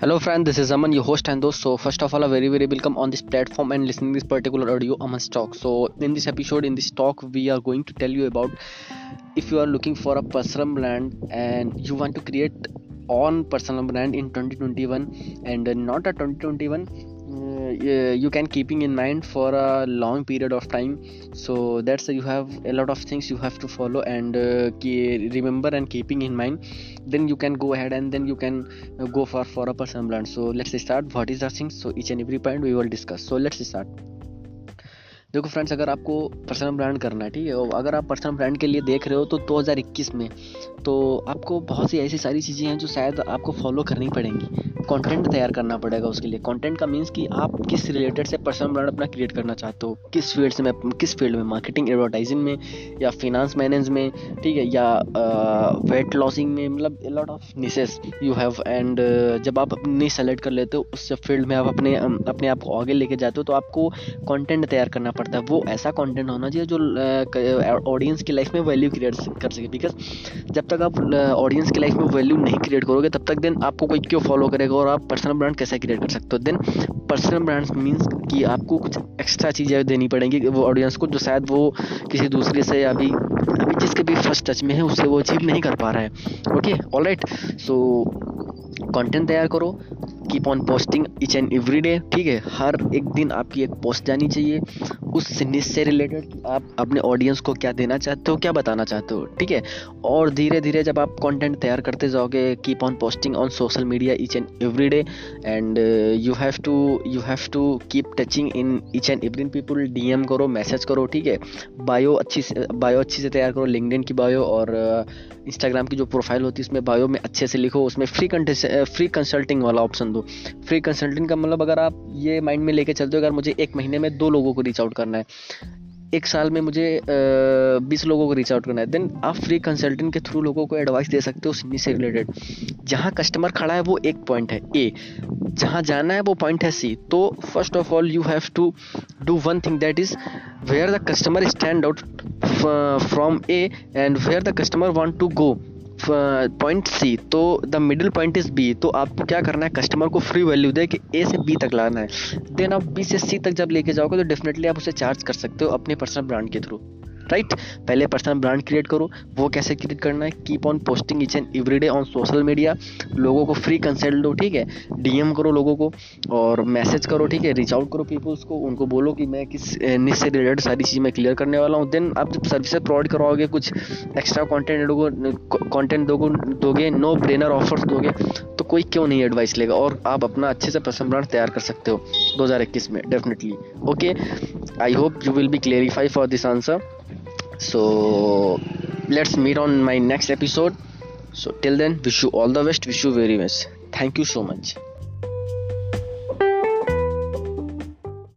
Hello friend, this is Aman, your host and host. So first of all, a very very welcome on this platform and listening this particular audio Aman's talk. So in this episode, in this talk, we are going to tell you about if you are looking for a personal brand and you want to create on personal brand in 2021 and not a 2021 you can keeping in mind for a long period of time so that's you have a lot of things you have to follow and uh, remember and keeping in mind then you can go ahead and then you can uh, go for for personal brand so let's start what is the things so each and every point we will discuss so let's start देखो friends अगर आपको personal brand करना है ठीक है अगर आप personal brand के लिए देख रहे हो तो 2021 में तो आपको बहुत सी ऐसी सारी चीज़ें हैं जो शायद आपको फॉलो करनी पड़ेंगी। कंटेंट तैयार करना पड़ेगा उसके लिए। कंटेंट का मीन्स कि आप किस रिलेटेड से पर्सनल ब्रांड अपना क्रिएट करना चाहते हो? किस फ़ील्ड से मैं, किस फ़ील्ड में? मार्केटिंग एडवर्टाइजिंग में या फिनांस मैनेज में? ठीक है, या वेट लॉसिंग में? मतलब lot of niches you have and जब आप अपनी सेलेक्ट कर लेते हो, उस फ़ील्ड में आप अपने अपने आप को आगे लेके जाते हो तो आपको कॉन्टेंट तैयार करना पड़ता है। वो ऐसा कॉन्टेंट होना चाहिए जो ऑडियंस की लाइफ में वैल्यू क्रिएट कर सके। बिकॉज़ जब तक आप ऑडियंस की लाइफ में वैल्यू नहीं क्रिएट करोगे, तब तक देन आपको कोई क्यों फॉलो करेगा और आप पर्सनल ब्रांड कैसे क्रिएट कर सकते हो? देन पर्सनल ब्रांड मीन्स कि आपको कुछ एक्स्ट्रा चीज़ें देनी पड़ेंगी वो ऑडियंस को जो शायद वो किसी दूसरे से अभी अभी जिसके भी फ़र्स्ट टच में है उससे वो अचीव नहीं कर पा रहा है। Okay all right so content तैयार करो keep on posting each and every day ठीक है? हर एक दिन आपकी एक पोस्ट जानी चाहिए। उस निश से रिलेटेड आप अपने ऑडियंस को क्या देना चाहते हो क्या बताना चाहते हो ठीक है? और धीरे धीरे जब आप कंटेंट तैयार करते जाओगे keep on posting on social media each and every day and you have to you have to keep touching in each and every people DM करो मैसेज करो ठीक है? बायो अच्छी से बायो अच्छी से तैयार करो लिंकडिन की बायो और इंस्टाग्राम uh, की जो प्रोफ़ाइल होती है उसमें बायो में अच्छे से लिखो उसमें फ्री कंटे फ्री कंसल्टिंग वाला ऑप्शन दो। फ्री कंसल्टिंग का मतलब अगर आप ये माइंड में लेके चलते हो, अगर मुझे एक महीने में दो लोगों को रीच आउट करना है, एक साल में मुझे बीस लोगों को रीच आउट करना है देन आप फ्री कंसल्टेंट के थ्रू लोगों को एडवाइस दे सकते हो सिनी से रिलेटेड जहाँ कस्टमर खड़ा है, वो एक पॉइंट है ए जहाँ जाना है, वो पॉइंट है सी तो first of all you have to do one thing that is where the customer stand out from A and where the customer want to go point C तो the middle point is B तो आपको क्या करना है? Customer को free value दे कि ए से B तक लाना है। देन आप बी से सी तक जब लेके जाओगे तो डेफिनेटली आप उसे चार्ज कर सकते हो अपने पर्सनल ब्रांड के थ्रू राइट पहले पर्सनल ब्रांड क्रिएट करो। वो कैसे क्रिएट करना है? Keep on posting each and every day on social media लोगों को फ्री कंसल्ट दो, ठीक है? डीएम करो लोगों को और मैसेज करो, ठीक है? रीच आउट करो पीपल्स को। उनको बोलो कि मैं किस निश से रिलेटेड सारी चीज़ मैं क्लियर करने वाला हूँ। देन आप जब सर्विसेज़ प्रोवाइड करवाओगे, कुछ एक्स्ट्रा कॉन्टेंट कॉन्टेंट दोगे दोगे नो ब्रेनर ऑफर्स दोगे तो कोई क्यों नहीं एडवाइस लेगा? और आप अपना अच्छे से पर्सनल ब्रांड तैयार कर सकते हो। 2021 में definitely okay i hope you will be clarified for this answer. So let's meet on my next episode. So till then wish you all the best. Wish you very best. Thank you so much.